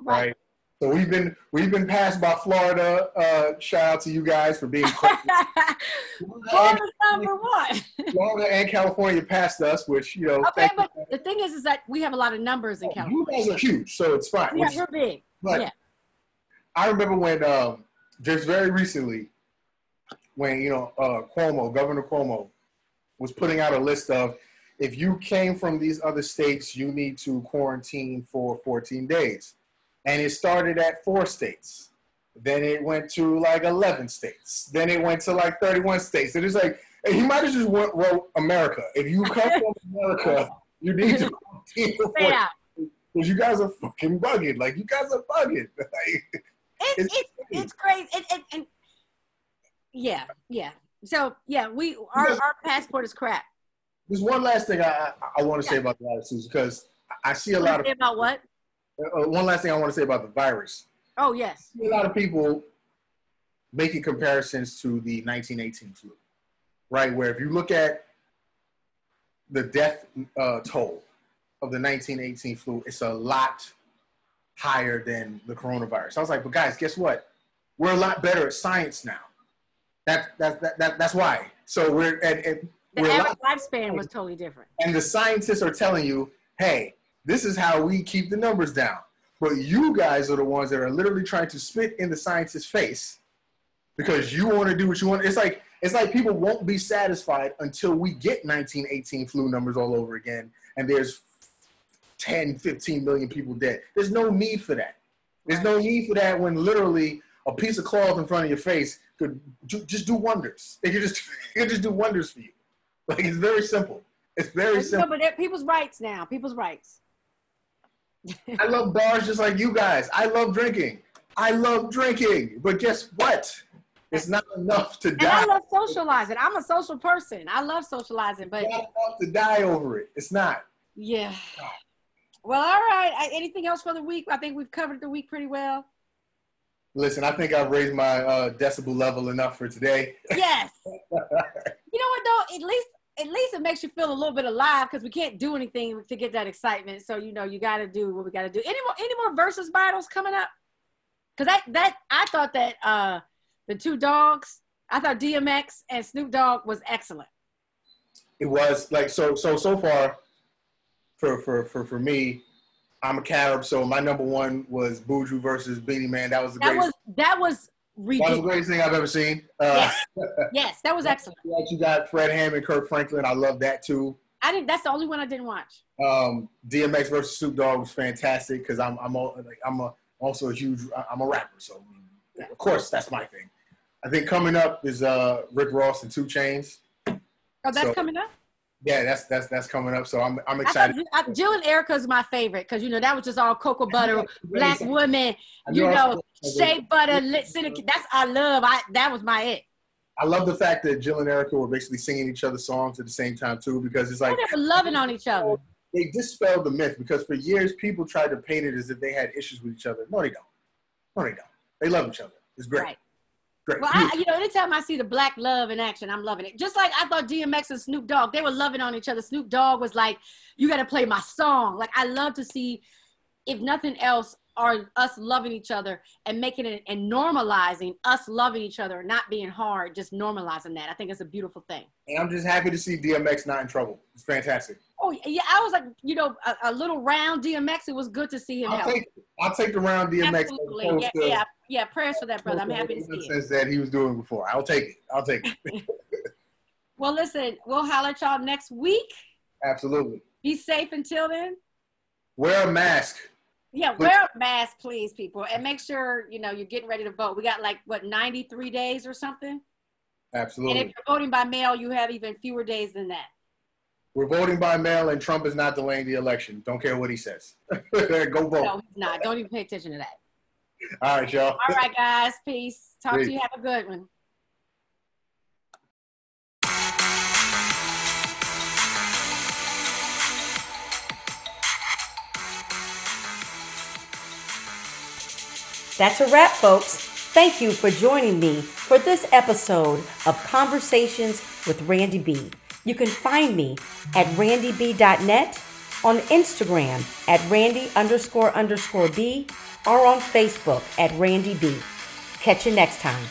right? So we've been we've been passed by Florida. Uh, shout out to you guys for being. Florida's number one. Florida and California passed us, which you know. Okay, but the thing is, is that we have a lot of numbers in you. you California. guys are huge, so it's fine. Yeah, we're big. But Yeah. I remember when um, just very recently, when you know uh, Cuomo, Governor Cuomo, was putting out a list of if you came from these other states, you need to quarantine for 14 days, and it started at four states. Then it went to like 11 states. Then it went to like 31 states. And it's like he might have just went, wrote America. If you come from America, you need to quarantine for 14 Yeah. because you guys are fucking bugging. Like you guys are bugging. Like, It's It's it's crazy. it's crazy. And, yeah, yeah. So yeah, we our, our passport is crap. there's one last thing I I, I want to say about the attitudes because I see a lot of about what? Uh, one last thing I want to say about the virus. Oh yes. A lot of people making comparisons to the 1918 flu, right? Where if you look at the death uh, toll of the 1918 flu, it's a lot higher than the coronavirus. I was like, but guys, guess what? We're a lot better at science now. That, that, that, that that's why. So we're at, at The we're average lifespan was totally different. and the scientists are telling you, hey, this is how we keep the numbers down. But you guys are the ones that are literally trying to spit in the scientist's face because you want to do what you want. It's like it's like people won't be satisfied until we get 1918 flu numbers all over again and there's 10, 15 million people dead. There's no need for that. There's no need for that when literally a piece of cloth in front of your face could ju- just do wonders. It could just it could just do wonders for you. Like it's very simple. It's very No, simple. but people's rights now. People's rights. I love bars just like you guys. I love drinking. I love drinking. But guess what? It's not enough to die. And I love socializing. I'm a social person. I love socializing, but It's not enough to die over it. It's not. yeah. Well, all right. Anything else for the week? I think we've covered the week pretty well. Listen, I think I've raised my uh, decibel level enough for today. Yes. you know what though? At least at least it makes you feel a little bit alive because we can't do anything to get that excitement. So you know you got to do what we got to do. Any more any more versus battles coming up? Because that that I thought that uh the two dogs. I thought DMX and Snoop Dogg was excellent. It was like so so so far for for for, for me. I'm a Carib, so my number one was Buju versus Beenie Man. That was the That greatest. was that was that was the greatest thing I've ever seen. Uh, Yes, that was excellent. you got Fred Hammond, Kirk Franklin. I love that too. I didn't. That's the only one I didn't watch. um, DMX versus Snoop Dogg was fantastic because I'm I'm like, I'm a, also a huge I'm a rapper, so of course that's my thing. I think coming up is uh, Rick Ross and 2 Chainz. Oh, that's So- coming up. Yeah, that's that's that's coming up. So I'm I'm I excited. I, Jill and Erykah's my favorite because you know that was just all cocoa butter, black women, you know, shea butter, cinnamon. That's I love. I that was my it. I love the fact that Jill and Erica were basically singing each other's songs at the same time too, because it's like they were loving on each other. they dispelled the myth. Because for years people tried to paint it as if they had issues with each other. No, they don't. No, they don't. They love each other. It's great. Right. Great. Well, I, you know, anytime I see the black love in action, I'm loving it. Just like I thought DMX and Snoop Dogg, they were loving on each other. Snoop Dogg was like, "You got to play my song." Like I love to see, if nothing else, are us loving each other and making it and normalizing us loving each other, not being hard, just normalizing that. I think it's a beautiful thing. and I'm just happy to see DMX not in trouble. It's fantastic. Oh yeah, I was like, you know, a, a little round DMX. It was good to see him. I'll help. take I'll take the round DMX. Absolutely, yeah, to- yeah, yeah. Prayers for that brother. I'm happy to see it. That he was doing before, I'll take it. I'll take it. Well, listen, we'll holler at y'all next week. Absolutely. Be safe until then. Wear a mask. Yeah, wear a mask, please, people, and make sure you know you're getting ready to vote. We got like what 93 days or something, Absolutely. and if you're voting by mail, you have even fewer days than that. We're voting by mail, and Trump is not delaying the election. Don't care what he says. Go vote. No, he's not. Don't even pay attention to that. All right, y'all. All right, guys. Peace. Talk to you. Have a good one. That's a wrap, folks. Thank you for joining me for this episode of Conversations with Randy B. You can find me at randyb.net, on Instagram at randy underscore underscore b, or on Facebook at randy b. Catch you next time.